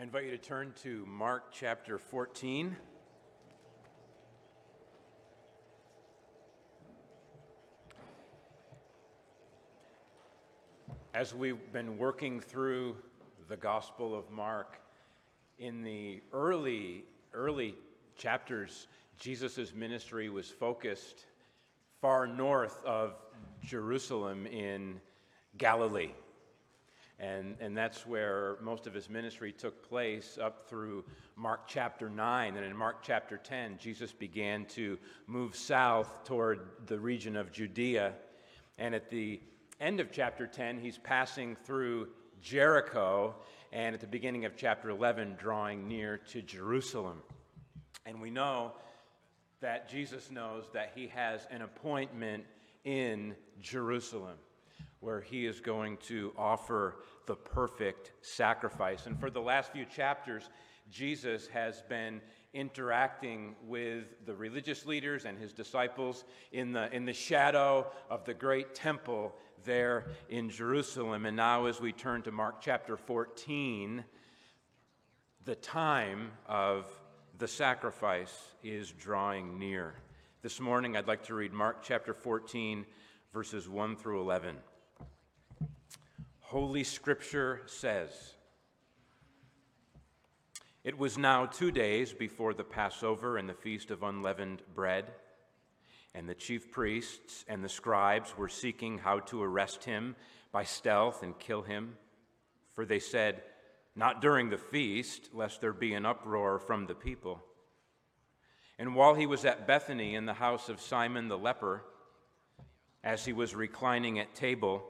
I invite you to turn to Mark chapter 14. As we've been working through the Gospel of Mark, in the early, early chapters, Jesus' ministry was focused far north of Jerusalem in Galilee. And, and that's where most of his ministry took place up through Mark chapter 9. And in Mark chapter 10, Jesus began to move south toward the region of Judea. And at the end of chapter 10, he's passing through Jericho. And at the beginning of chapter 11, drawing near to Jerusalem. And we know that Jesus knows that he has an appointment in Jerusalem where he is going to offer the perfect sacrifice. And for the last few chapters, Jesus has been interacting with the religious leaders and his disciples in the, in the shadow of the great temple there in Jerusalem. And now, as we turn to Mark chapter 14, the time of the sacrifice is drawing near. This morning, I'd like to read Mark chapter 14, verses 1 through 11. Holy Scripture says, It was now two days before the Passover and the Feast of Unleavened Bread, and the chief priests and the scribes were seeking how to arrest him by stealth and kill him. For they said, Not during the feast, lest there be an uproar from the people. And while he was at Bethany in the house of Simon the leper, as he was reclining at table,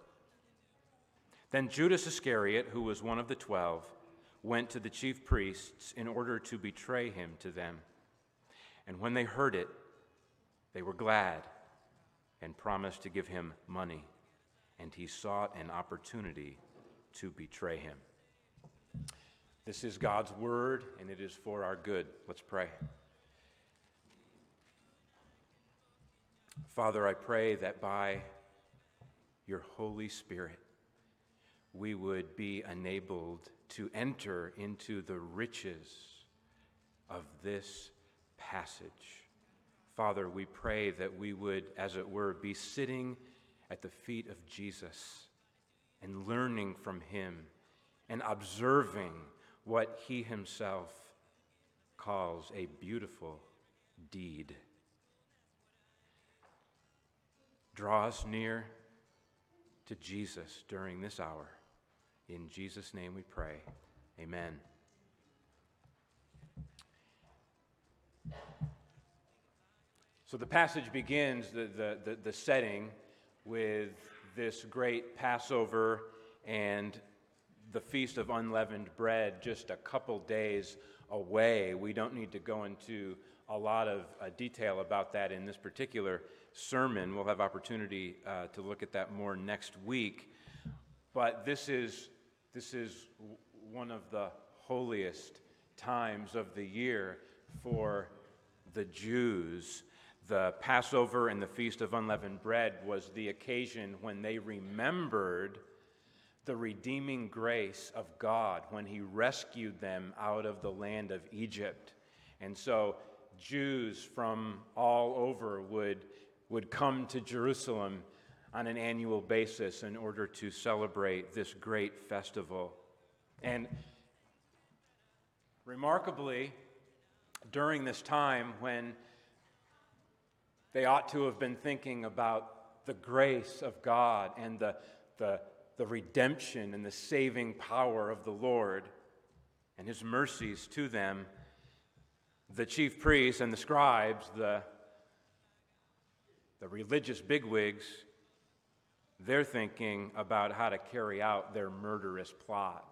Then Judas Iscariot, who was one of the twelve, went to the chief priests in order to betray him to them. And when they heard it, they were glad and promised to give him money. And he sought an opportunity to betray him. This is God's word, and it is for our good. Let's pray. Father, I pray that by your Holy Spirit, we would be enabled to enter into the riches of this passage. Father, we pray that we would, as it were, be sitting at the feet of Jesus and learning from him and observing what he himself calls a beautiful deed. Draw us near to Jesus during this hour. In Jesus' name we pray. Amen. So the passage begins, the, the, the, the, setting, with this great Passover and the Feast of Unleavened Bread just a couple days away. We don't need to go into a lot of uh, detail about that in this particular sermon. We'll have opportunity uh, to look at that more next week. But this is this is one of the holiest times of the year for the Jews. The Passover and the Feast of Unleavened Bread was the occasion when they remembered the redeeming grace of God when He rescued them out of the land of Egypt. And so Jews from all over would, would come to Jerusalem on an annual basis in order to celebrate this great festival. And Remarkably, during this time when they ought to have been thinking about the grace of God and the, the, the redemption and the saving power of the Lord and his mercies to them, the chief priests and the scribes, the, the religious bigwigs, they're thinking about how to carry out their murderous plot.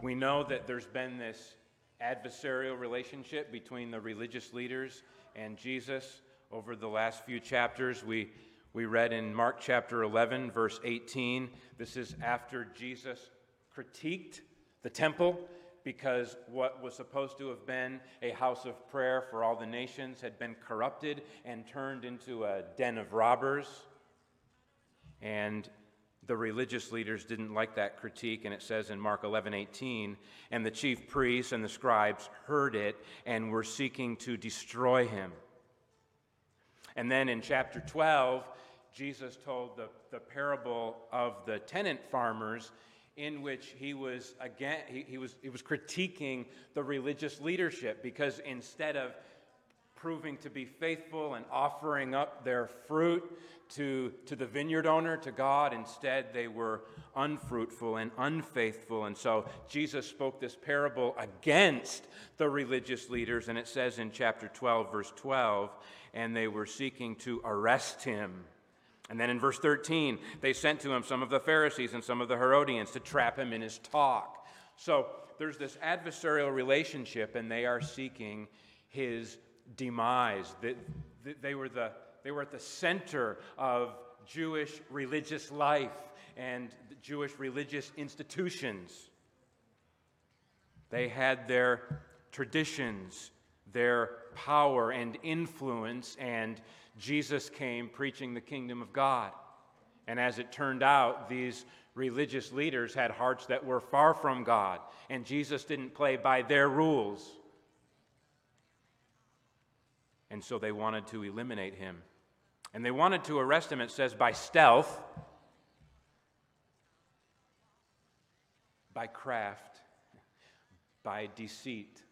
We know that there's been this adversarial relationship between the religious leaders and Jesus over the last few chapters. We, we read in Mark chapter 11, verse 18. This is after Jesus critiqued the temple because what was supposed to have been a house of prayer for all the nations had been corrupted and turned into a den of robbers. And the religious leaders didn't like that critique, and it says in Mark 11 18, and the chief priests and the scribes heard it and were seeking to destroy him. And then in chapter 12, Jesus told the, the parable of the tenant farmers in which he was again he, he, was, he was critiquing the religious leadership because instead of proving to be faithful and offering up their fruit to, to the vineyard owner, to God. Instead, they were unfruitful and unfaithful. And so Jesus spoke this parable against the religious leaders. And it says in chapter 12, verse 12, and they were seeking to arrest him. And then in verse 13, they sent to him some of the Pharisees and some of the Herodians to trap him in his talk. So there's this adversarial relationship, and they are seeking his demise. They, they, were the, they were at the center of Jewish religious life and Jewish religious institutions. They had their traditions, their power and influence, and Jesus came preaching the kingdom of God. And as it turned out, these religious leaders had hearts that were far from God, and Jesus didn't play by their rules. And so they wanted to eliminate him. And they wanted to arrest him, it says, by stealth, by craft, by deceit,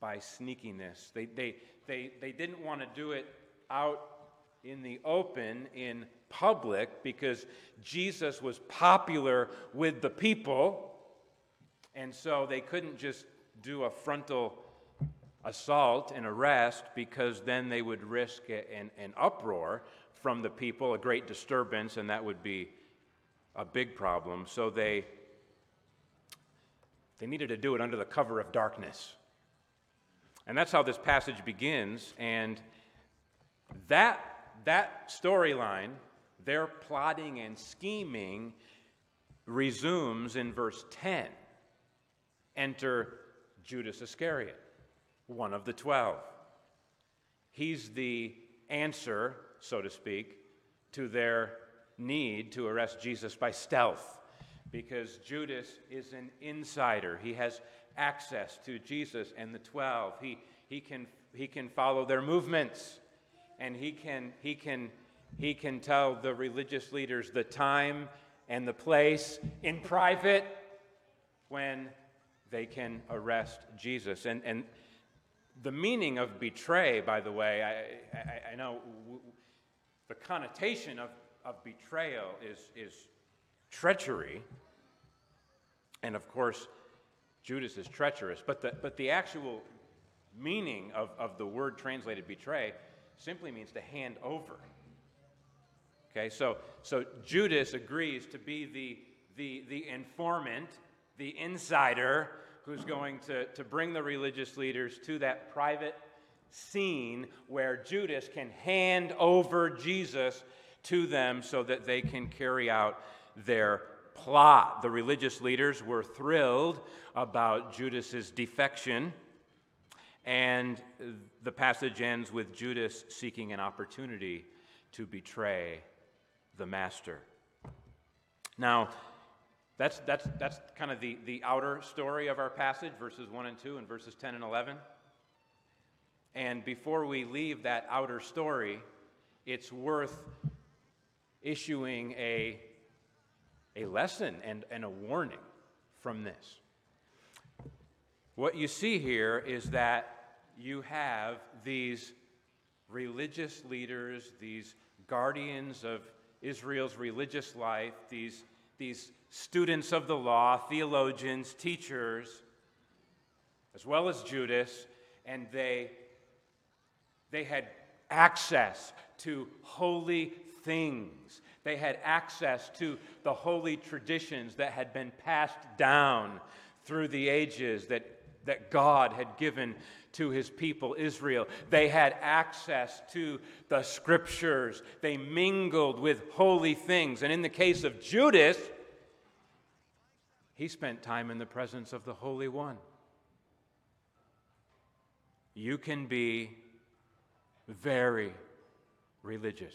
by sneakiness. They, they, they, they didn't want to do it out in the open, in public, because Jesus was popular with the people. And so they couldn't just do a frontal assault and arrest because then they would risk an, an uproar from the people, a great disturbance, and that would be a big problem. So they, they needed to do it under the cover of darkness. And that's how this passage begins. And that, that storyline, their plotting and scheming, resumes in verse 10. Enter Judas Iscariot one of the twelve. He's the answer, so to speak, to their need to arrest Jesus by stealth because Judas is an insider. He has access to Jesus and the 12. He, he, can, he can follow their movements and he can, he, can, he can tell the religious leaders the time and the place in private when they can arrest Jesus. And, and the meaning of betray, by the way, I, I, I know w- the connotation of, of betrayal is, is treachery. And of course, Judas is treacherous. But the, but the actual meaning of, of the word translated betray simply means to hand over. Okay, so, so Judas agrees to be the, the, the informant, the insider who's going to, to bring the religious leaders to that private scene where Judas can hand over Jesus to them so that they can carry out their plot. The religious leaders were thrilled about Judas's defection, and the passage ends with Judas seeking an opportunity to betray the master. Now, that's, that's, that's kind of the, the outer story of our passage, verses 1 and 2 and verses 10 and 11. And before we leave that outer story, it's worth issuing a, a lesson and, and a warning from this. What you see here is that you have these religious leaders, these guardians of Israel's religious life, these, these students of the law, theologians, teachers, as well as Judas, and they, they had access to holy things. They had access to the holy traditions that had been passed down through the ages that, that God had given to his people Israel. They had access to the scriptures. They mingled with holy things. And in the case of Judas, he spent time in the presence of the Holy One. You can be very religious.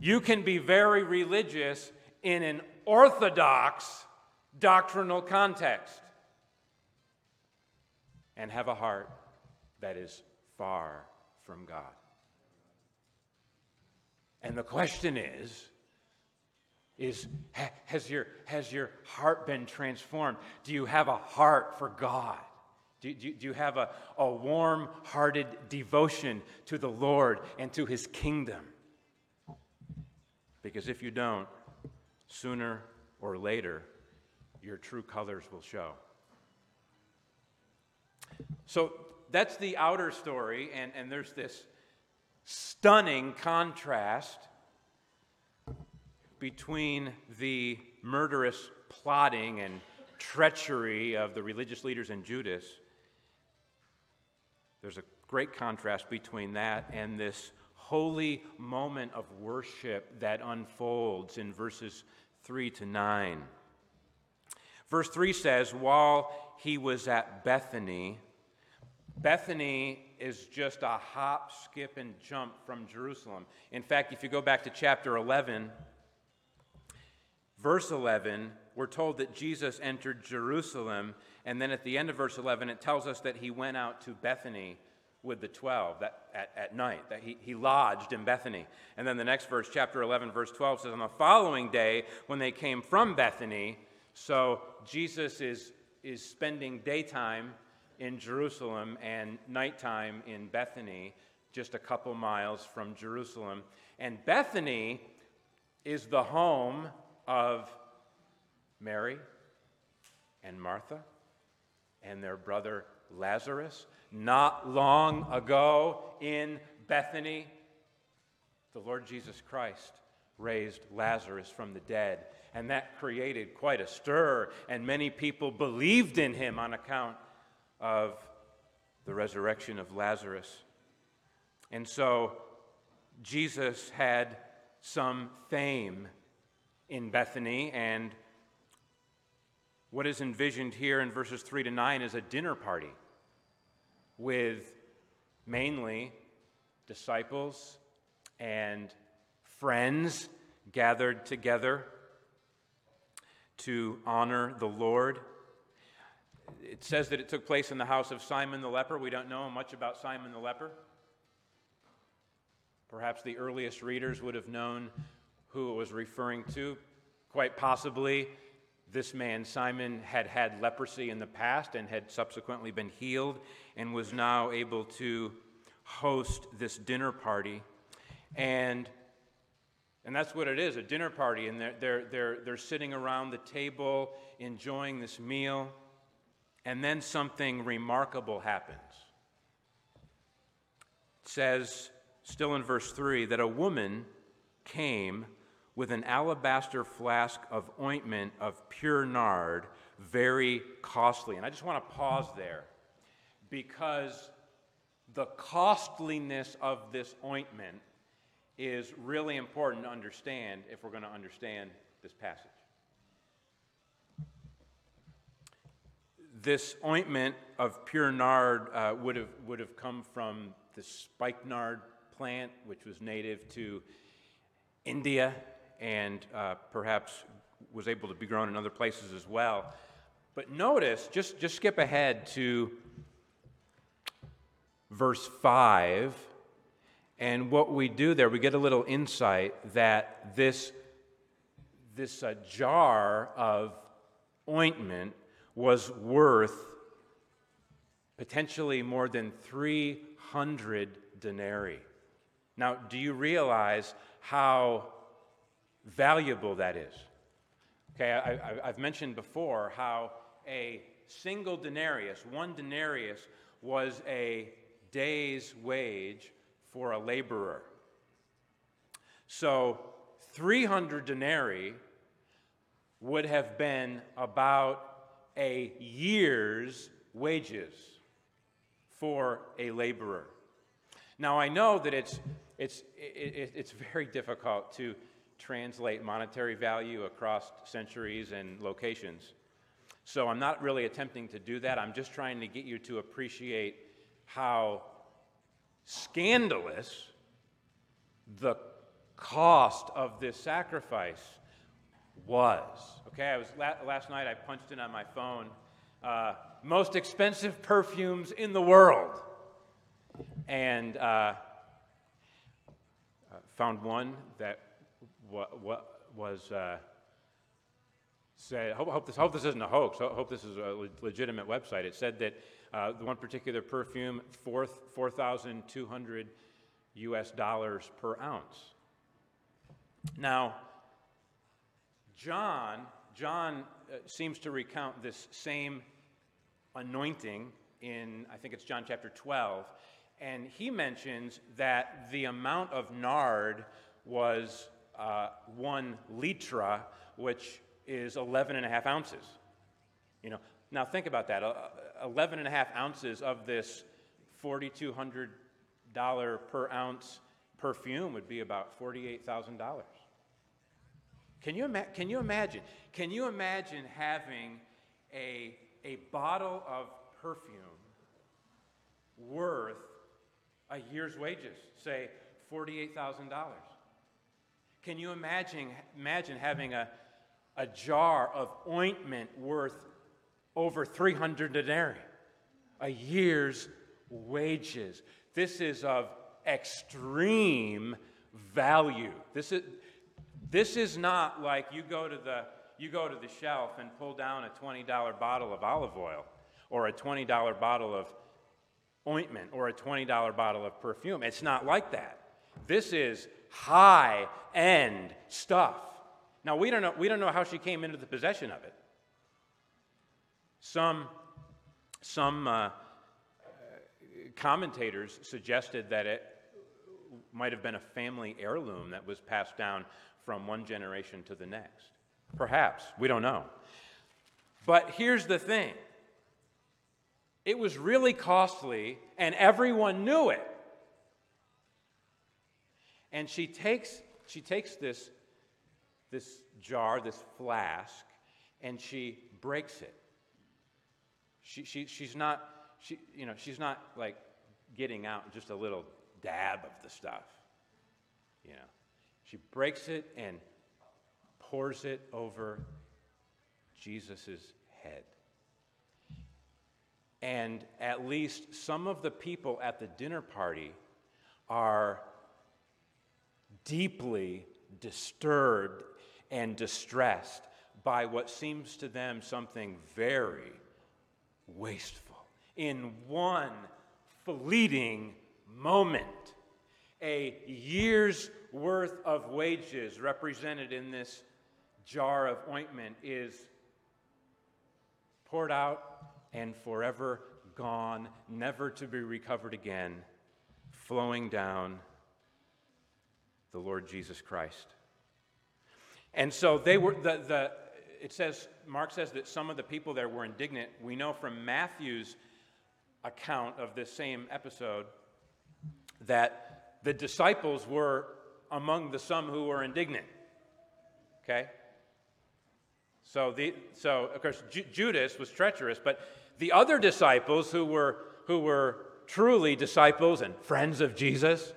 You can be very religious in an orthodox doctrinal context and have a heart that is far from God. And the question is, is has your, has your heart been transformed? Do you have a heart for God? Do, do, do you have a, a warm hearted devotion to the Lord and to his kingdom? Because if you don't, sooner or later, your true colors will show. So that's the outer story, and, and there's this stunning contrast between the murderous plotting and treachery of the religious leaders in Judas there's a great contrast between that and this holy moment of worship that unfolds in verses 3 to 9. Verse 3 says, While he was at Bethany, Bethany is just a hop, skip, and jump from Jerusalem. In fact, if you go back to chapter 11, verse 11, we're told that Jesus entered Jerusalem and then at the end of verse 11, it tells us that he went out to Bethany with the 12 that, at, at night, that he, he lodged in Bethany. And then the next verse, chapter 11, verse 12, says, On the following day, when they came from Bethany, so Jesus is, is spending daytime in Jerusalem and nighttime in Bethany, just a couple miles from Jerusalem. And Bethany is the home of Mary and Martha and their brother Lazarus. Not long ago in Bethany, the Lord Jesus Christ raised Lazarus from the dead, and that created quite a stir, and many people believed in him on account of the resurrection of Lazarus. And so Jesus had some fame in Bethany, and what is envisioned here in verses 3 to 9 is a dinner party with mainly disciples and friends gathered together to honor the Lord. It says that it took place in the house of Simon the leper. We don't know much about Simon the leper. Perhaps the earliest readers would have known who it was referring to. Quite possibly, this man, Simon, had had leprosy in the past and had subsequently been healed and was now able to host this dinner party. And, and that's what it is a dinner party. And they're, they're, they're, they're sitting around the table enjoying this meal. And then something remarkable happens. It says, still in verse 3, that a woman came with an alabaster flask of ointment of pure nard, very costly. And I just want to pause there because the costliness of this ointment is really important to understand if we're going to understand this passage. This ointment of pure nard uh, would, have, would have come from the spikenard plant, which was native to India and uh, perhaps was able to be grown in other places as well. But notice, just, just skip ahead to verse 5. And what we do there, we get a little insight that this, this uh, jar of ointment was worth potentially more than 300 denarii. Now, do you realize how valuable that is? Okay, I, have mentioned before how a single denarius, one denarius, was a day's wage for a laborer. So 300 denarii would have been about a year's wages for a laborer. Now, I know that it's, it's, it, it's very difficult to translate monetary value across centuries and locations. So I'm not really attempting to do that. I'm just trying to get you to appreciate how scandalous the cost of this sacrifice was. Okay, I was last night I punched in on my phone uh, most expensive perfumes in the world, and uh, found one that was uh, said. Hope, hope, this, hope this isn't a hoax. I hope this is a legitimate website. It said that uh, the one particular perfume, 4,200 4, US dollars per ounce. Now, John, John uh, seems to recount this same anointing in, I think it's John chapter 12, and he mentions that the amount of nard was uh, one litra, which is 11 and a half ounces. You know, now think about that. Uh, 11 and a half ounces of this $4,200 per ounce perfume would be about $48,000. Can you, ima- can you imagine? Can you imagine having a, a bottle of perfume worth a year's wages, say $48,000? Can you imagine, imagine having a, a jar of ointment worth over 300 denarii, a year's wages? This is of extreme value. This is, this is not like you go to the you go to the shelf and pull down a $20 bottle of olive oil or a $20 bottle of ointment or a $20 bottle of perfume. It's not like that. This is high end stuff. Now, we don't, know, we don't know how she came into the possession of it. Some, some uh, commentators suggested that it might have been a family heirloom that was passed down from one generation to the next. Perhaps, we don't know. But here's the thing it was really costly, and everyone knew it. And she takes, she takes this, this jar, this flask, and she breaks it. She, she, she's not, she, you know, she's not like getting out just a little dab of the stuff. You know, she breaks it and pours it over Jesus' head. And at least some of the people at the dinner party are deeply disturbed and distressed by what seems to them something very wasteful. In one fleeting moment, a year's worth of wages represented in this jar of ointment is poured out and forever gone, never to be recovered again, flowing down the Lord Jesus Christ. And so they were, the, the, it says, Mark says that some of the people there were indignant. We know from Matthew's account of this same episode that the disciples were among the some who were indignant. Okay? So, the, so of course, Ju- Judas was treacherous, but the other disciples who were, who were truly disciples and friends of Jesus,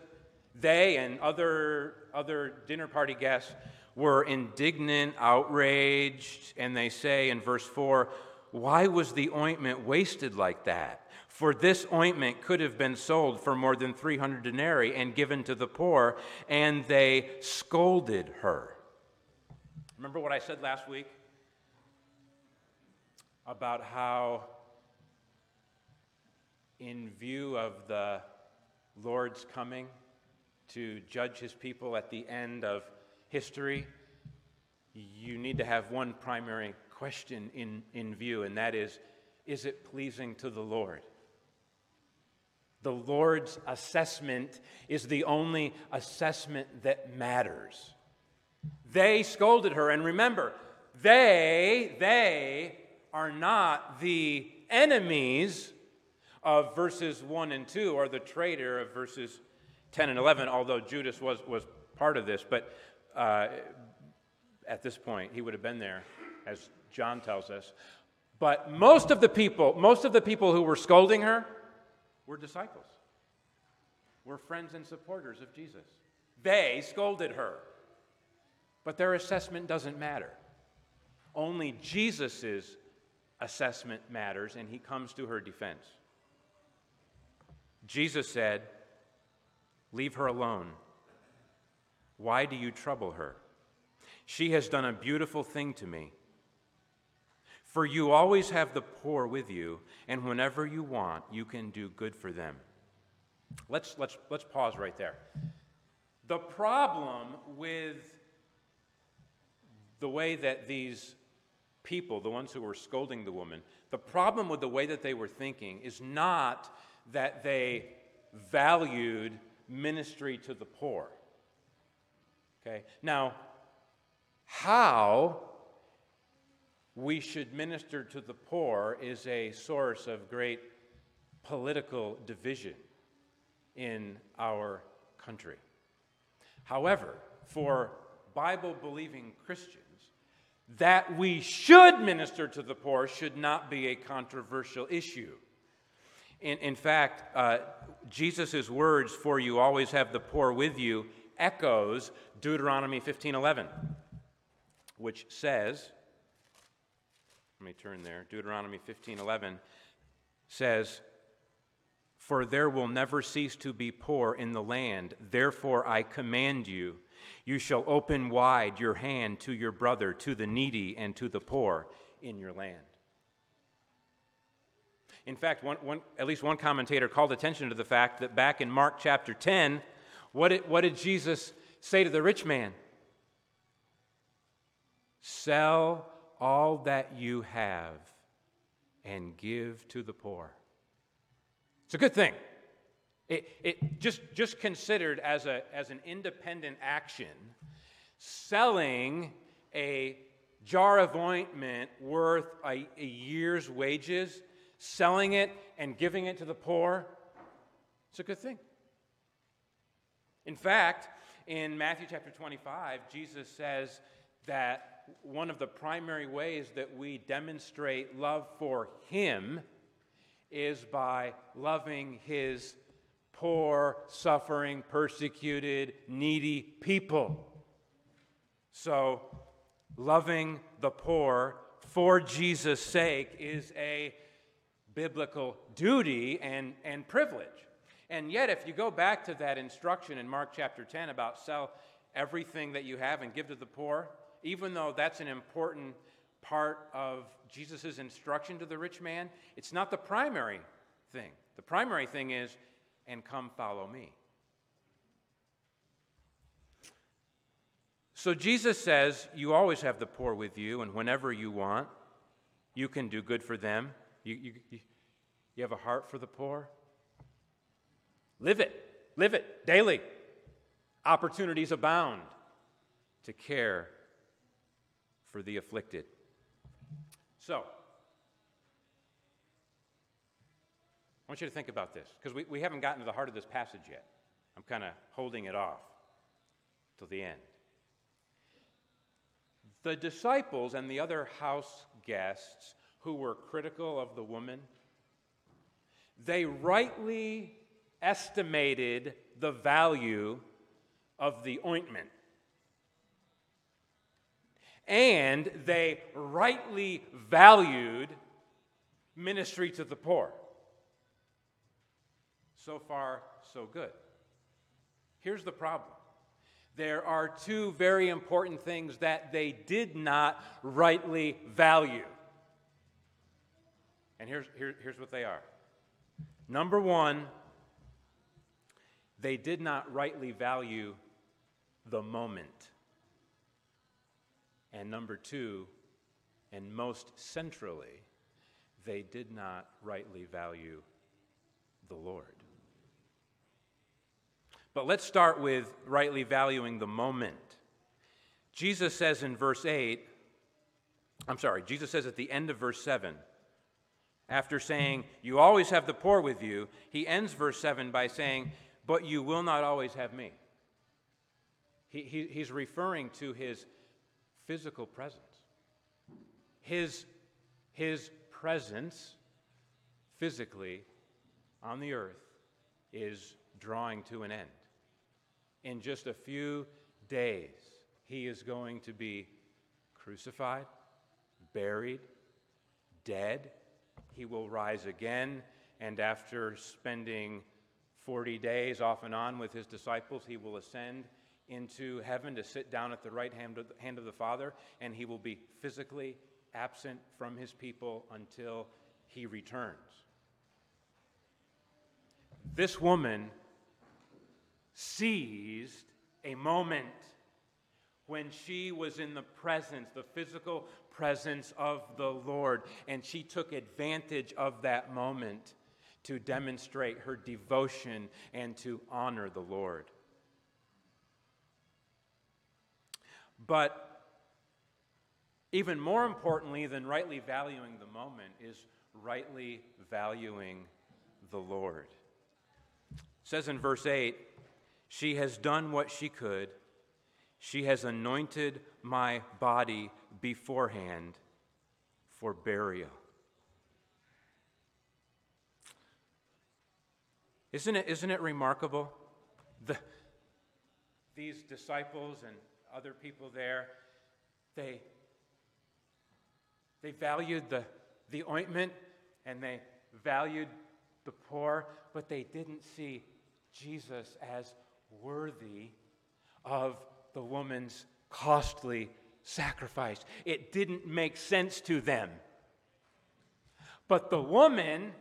they and other, other dinner party guests were indignant, outraged, and they say in verse 4 Why was the ointment wasted like that? For this ointment could have been sold for more than 300 denarii and given to the poor, and they scolded her. Remember what I said last week about how, in view of the Lord's coming to judge his people at the end of history, you need to have one primary question in, in view, and that is is it pleasing to the Lord? The Lord's assessment is the only assessment that matters. They scolded her, and remember, they, they are not the enemies of verses 1 and 2 or the traitor of verses 10 and 11, although Judas was, was part of this. But uh, at this point, he would have been there, as John tells us. But most of the people, most of the people who were scolding her were disciples, were friends and supporters of Jesus. They scolded her. But their assessment doesn't matter. Only Jesus' assessment matters, and he comes to her defense. Jesus said, Leave her alone. Why do you trouble her? She has done a beautiful thing to me. For you always have the poor with you, and whenever you want, you can do good for them. Let's, let's, let's pause right there. The problem with the way that these people, the ones who were scolding the woman, the problem with the way that they were thinking is not that they valued ministry to the poor. Okay? Now, how we should minister to the poor is a source of great political division in our country. However, for Bible believing Christians, that we should minister to the poor should not be a controversial issue. In, in fact, uh, Jesus' words, for you always have the poor with you, echoes Deuteronomy 15:11, which says, let me turn there. Deuteronomy 15:11 says, "For there will never cease to be poor in the land. Therefore I command you, you shall open wide your hand to your brother, to the needy, and to the poor in your land." In fact, one, one, at least one commentator called attention to the fact that back in Mark chapter 10, what did, what did Jesus say to the rich man? Sell all that you have and give to the poor. It's a good thing. It, it just, just considered as, a, as an independent action, selling a jar of ointment worth a, a year's wages, selling it and giving it to the poor, it's a good thing. In fact, in Matthew chapter 25, Jesus says that one of the primary ways that we demonstrate love for Him is by loving His poor, suffering, persecuted, needy people. So, loving the poor for Jesus' sake is a biblical duty and, and privilege. And yet, if you go back to that instruction in Mark chapter 10 about sell everything that you have and give to the poor, even though that's an important part of Jesus' instruction to the rich man, it's not the primary thing. The primary thing is, and come follow me. So Jesus says, You always have the poor with you, and whenever you want, you can do good for them. You, you, you have a heart for the poor? Live it. Live it daily. Opportunities abound to care for the afflicted. So, I want you to think about this because we, we haven't gotten to the heart of this passage yet. I'm kind of holding it off till the end. The disciples and the other house guests who were critical of the woman, they rightly estimated the value of the ointment and they rightly valued ministry to the poor. So far, so good. Here's the problem there are two very important things that they did not rightly value. And here's, here, here's what they are. Number one, they did not rightly value the moment. And number two, and most centrally, they did not rightly value the Lord. But let's start with rightly valuing the moment. Jesus says in verse 8, I'm sorry, Jesus says at the end of verse 7, after saying, You always have the poor with you, he ends verse 7 by saying, But you will not always have me. He, he, he's referring to his physical presence. His, his presence physically on the earth is drawing to an end. In just a few days, he is going to be crucified, buried, dead. He will rise again, and after spending 40 days off and on with his disciples, he will ascend into heaven to sit down at the right hand of the, hand of the Father, and he will be physically absent from his people until he returns. This woman seized a moment when she was in the presence, the physical presence of the Lord, and she took advantage of that moment to demonstrate her devotion and to honor the Lord. But even more importantly than rightly valuing the moment is rightly valuing the Lord. It says in verse 8, she has done what she could. She has anointed my body beforehand for burial. Isn't it, isn't it remarkable? The, these disciples and other people there, they, they valued the, the ointment and they valued the poor, but they didn't see Jesus as worthy of the woman's costly sacrifice. It didn't make sense to them. But the woman,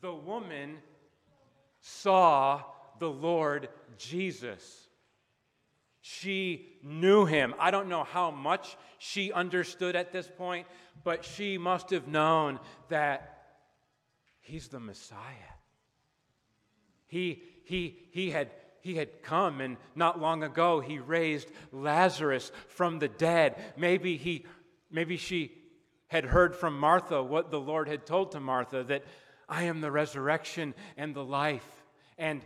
the woman saw the Lord Jesus. She knew him. I don't know how much she understood at this point, but she must have known that he's the Messiah. He, he, he, had, he had come, and not long ago he raised Lazarus from the dead. Maybe, he, maybe she had heard from Martha what the Lord had told to Martha that I am the resurrection and the life. And,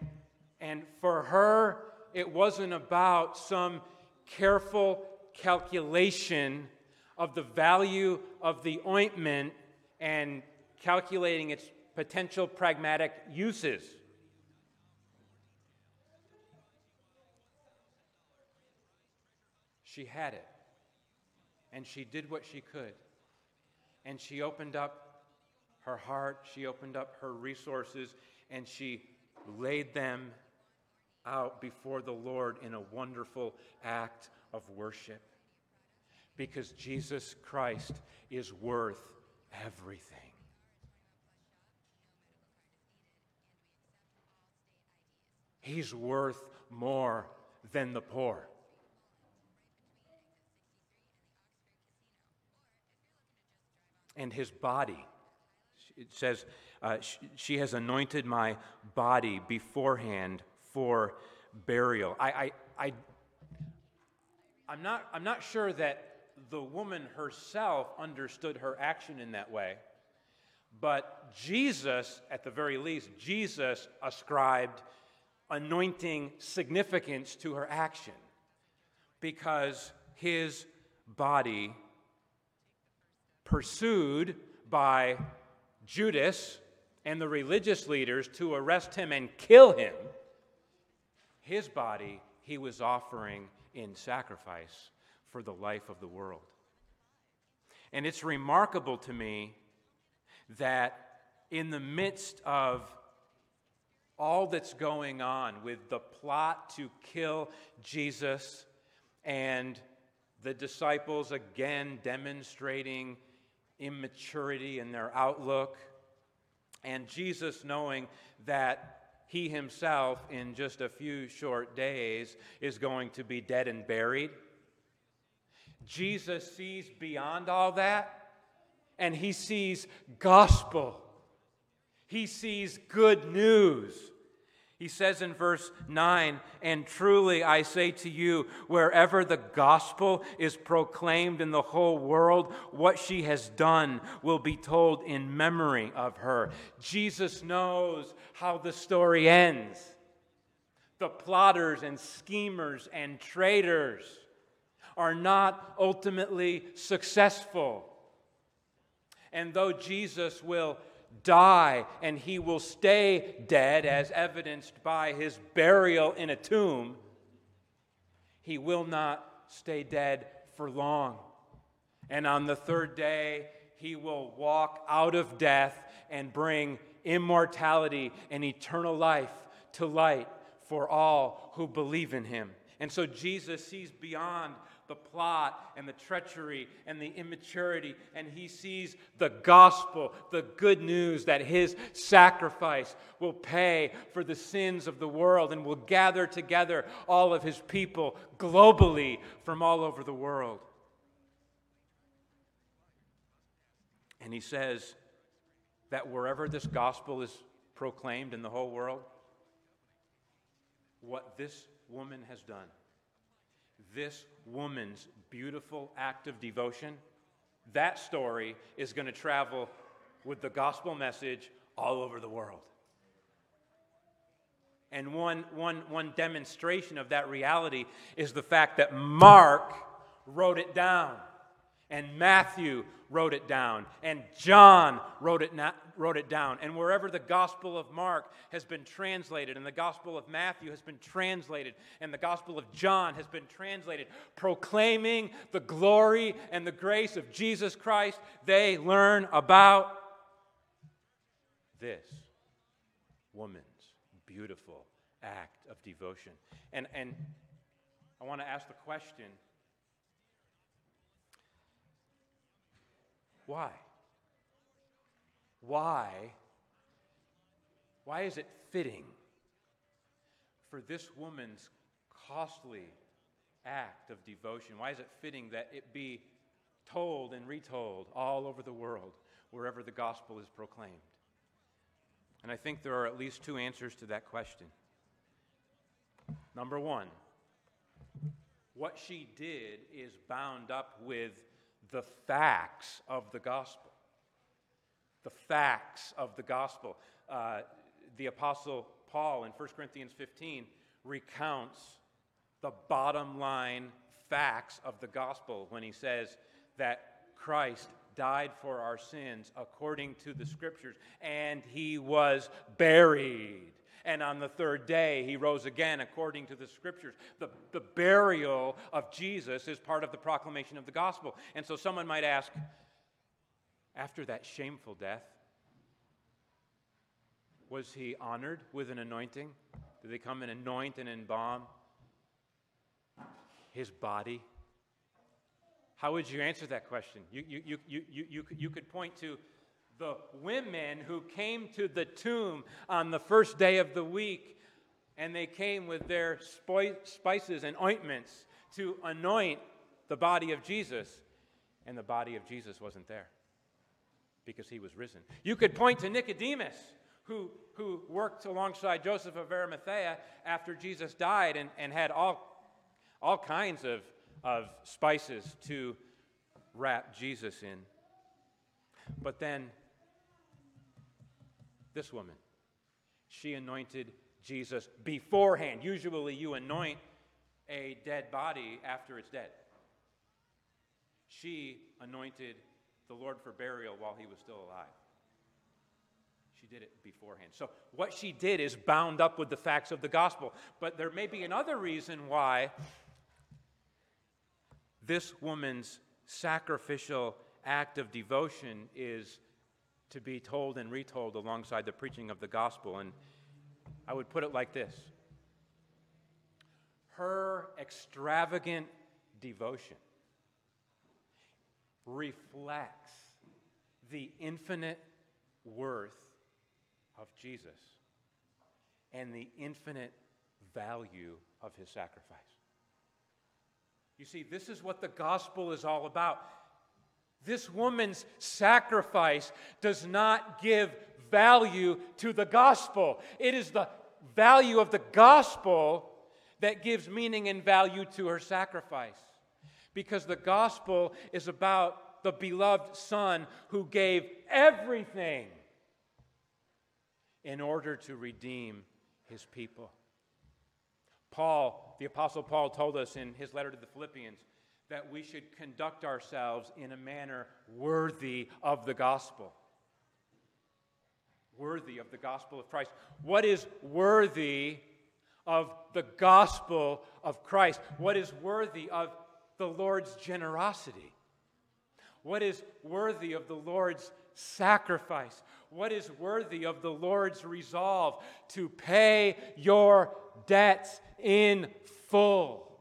and for her, it wasn't about some careful calculation of the value of the ointment and calculating its potential pragmatic uses. She had it. And she did what she could. And she opened up her heart, she opened up her resources, and she laid them out before the Lord in a wonderful act of worship. Because Jesus Christ is worth everything. He's worth more than the poor. And his body, it says, uh, she has anointed my body beforehand for burial. I, I, I, I'm, not, I'm not sure that the woman herself understood her action in that way, but Jesus, at the very least, Jesus ascribed anointing significance to her action because his body, pursued by Judas and the religious leaders to arrest him and kill him, his body he was offering in sacrifice for the life of the world. And it's remarkable to me that in the midst of all that's going on with the plot to kill Jesus and the disciples again demonstrating immaturity in their outlook, and Jesus knowing that he himself, in just a few short days, is going to be dead and buried. Jesus sees beyond all that, and he sees gospel. He sees good news. He says in verse 9, And truly I say to you, wherever the gospel is proclaimed in the whole world, what she has done will be told in memory of her. Jesus knows how the story ends. The plotters and schemers and traitors are not ultimately successful. And though Jesus will die and he will stay dead, as evidenced by his burial in a tomb, he will not stay dead for long. And on the third day, he will walk out of death and bring immortality and eternal life to light for all who believe in him. And so Jesus sees beyond the plot and the treachery and the immaturity, and he sees the gospel, the good news that his sacrifice will pay for the sins of the world and will gather together all of his people globally from all over the world. And he says that wherever this gospel is proclaimed in the whole world, what this woman has done this woman's beautiful act of devotion, that story is going to travel with the gospel message all over the world. And one, one, one demonstration of that reality is the fact that Mark wrote it down and Matthew wrote it down, and John wrote it, na- wrote it down. And wherever the Gospel of Mark has been translated, and the Gospel of Matthew has been translated, and the Gospel of John has been translated, proclaiming the glory and the grace of Jesus Christ, they learn about this woman's beautiful act of devotion. And, and I want to ask the question Why? Why? Why is it fitting for this woman's costly act of devotion? Why is it fitting that it be told and retold all over the world wherever the gospel is proclaimed? And I think there are at least two answers to that question. Number one, what she did is bound up with the facts of the gospel. The facts of the gospel. Uh, the Apostle Paul in 1 Corinthians 15 recounts the bottom line facts of the gospel when he says that Christ died for our sins according to the scriptures and he was buried. And on the third day, he rose again according to the scriptures. The, the burial of Jesus is part of the proclamation of the gospel. And so someone might ask, after that shameful death, was he honored with an anointing? Did they come and anoint and embalm his body? How would you answer that question? You, you, you, you, you, you, you could point to the women who came to the tomb on the first day of the week, and they came with their spices and ointments to anoint the body of Jesus, and the body of Jesus wasn't there because he was risen. You could point to Nicodemus, who, who worked alongside Joseph of Arimathea after Jesus died and, and had all, all kinds of, of spices to wrap Jesus in. But then this woman. She anointed Jesus beforehand. Usually, you anoint a dead body after it's dead. She anointed the Lord for burial while he was still alive. She did it beforehand. So, what she did is bound up with the facts of the gospel. But there may be another reason why this woman's sacrificial act of devotion is to be told and retold alongside the preaching of the gospel. And I would put it like this Her extravagant devotion reflects the infinite worth of Jesus and the infinite value of his sacrifice. You see, this is what the gospel is all about. This woman's sacrifice does not give value to the gospel. It is the value of the gospel that gives meaning and value to her sacrifice. Because the gospel is about the beloved Son who gave everything in order to redeem his people. Paul, the Apostle Paul, told us in his letter to the Philippians that we should conduct ourselves in a manner worthy of the gospel. Worthy of the gospel of Christ. What is worthy of the gospel of Christ? What is worthy of the Lord's generosity? What is worthy of the Lord's sacrifice? What is worthy of the Lord's resolve to pay your debts in full?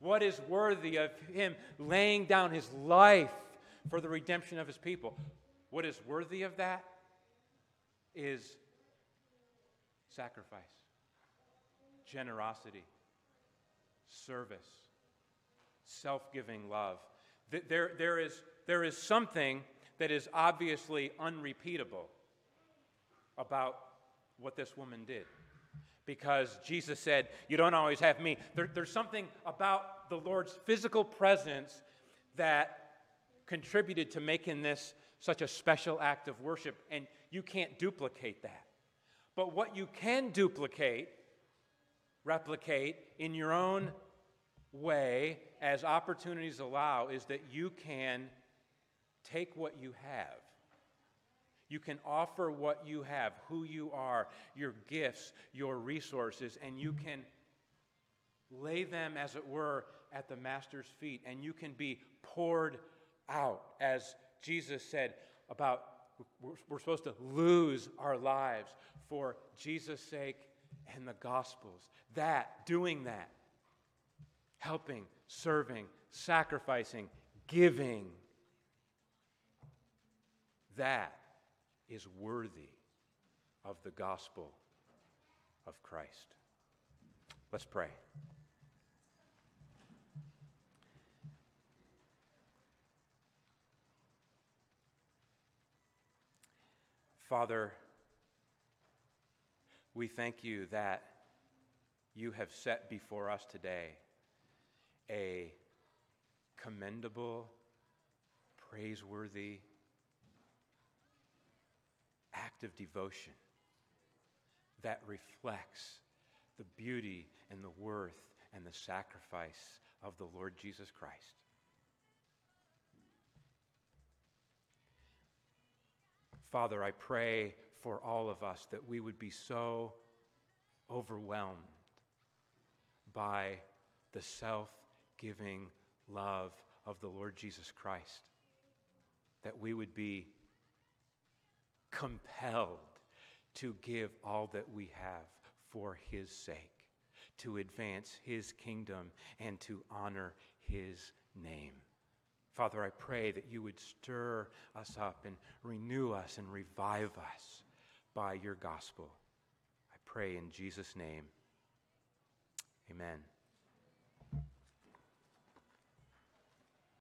What is worthy of Him laying down His life for the redemption of His people? What is worthy of that is sacrifice, generosity, service, self giving love. There, there, is, there is something that is obviously unrepeatable about what this woman did. Because Jesus said, You don't always have me. There, there's something about the Lord's physical presence that contributed to making this such a special act of worship, and you can't duplicate that. But what you can duplicate, replicate in your own way as opportunities allow, is that you can take what you have. You can offer what you have, who you are, your gifts, your resources, and you can lay them, as it were, at the Master's feet, and you can be poured out, as Jesus said about we're supposed to lose our lives for Jesus' sake and the Gospels. That, doing that, helping, serving, sacrificing, giving that is worthy of the gospel of Christ. Let's pray. Father, we thank you that you have set before us today a commendable, praiseworthy, act of devotion that reflects the beauty and the worth and the sacrifice of the Lord Jesus Christ. Father, I pray for all of us that we would be so overwhelmed by the self giving love of the Lord Jesus Christ that we would be compelled to give all that we have for His sake, to advance His kingdom, and to honor His name. Father, I pray that you would stir us up and renew us and revive us by your gospel. I pray in Jesus' name. Amen.